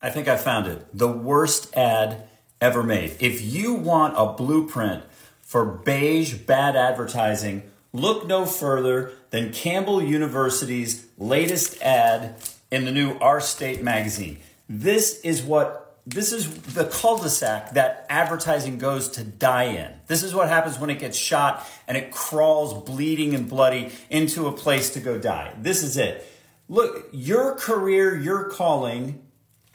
I think I found it. The worst ad ever made. If you want a blueprint for beige bad advertising, look no further than Campbell University's latest ad in the new Our State magazine. This is what this is the cul-de-sac that advertising goes to die in. This is what happens when it gets shot and it crawls bleeding and bloody into a place to go die. This is it. Look, your career, your calling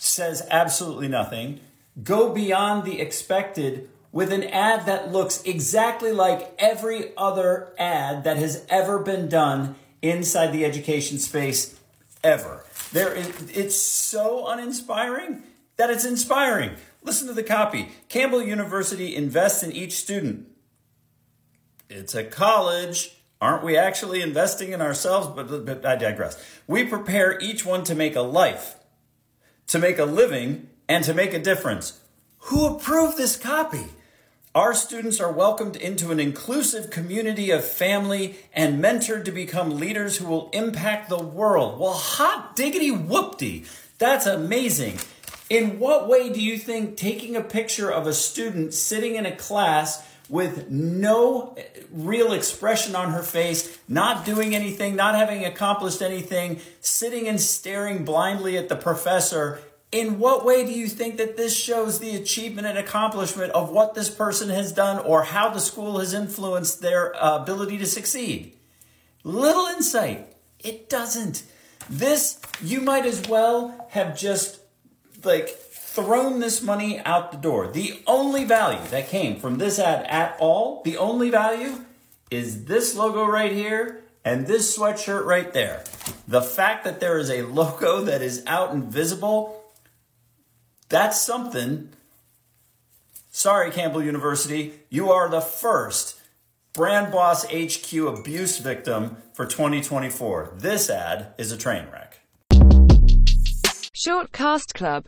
says absolutely nothing. Go beyond the expected with an ad that looks exactly like every other ad that has ever been done inside the education space ever. There is, it's so uninspiring that it's inspiring. Listen to the copy. Campbell University invests in each student. It's a college. Aren't we actually investing in ourselves? But, but I digress. We prepare each one to make a life, to make a living, and to make a difference. Who approved this copy? Our students are welcomed into an inclusive community of family and mentored to become leaders who will impact the world. Well, hot diggity whoopty. That's amazing. In what way do you think taking a picture of a student sitting in a class with no real expression on her face, not doing anything, not having accomplished anything, sitting and staring blindly at the professor, in what way do you think that this shows the achievement and accomplishment of what this person has done or how the school has influenced their uh, ability to succeed? Little insight. It doesn't. This, you might as well have just like thrown this money out the door. The only value that came from this ad at all, the only value is this logo right here and this sweatshirt right there. The fact that there is a logo that is out and visible, that's something. Sorry, Campbell University, you are the first Brand Boss HQ abuse victim for 2024. This ad is a train wreck. Shortcast Club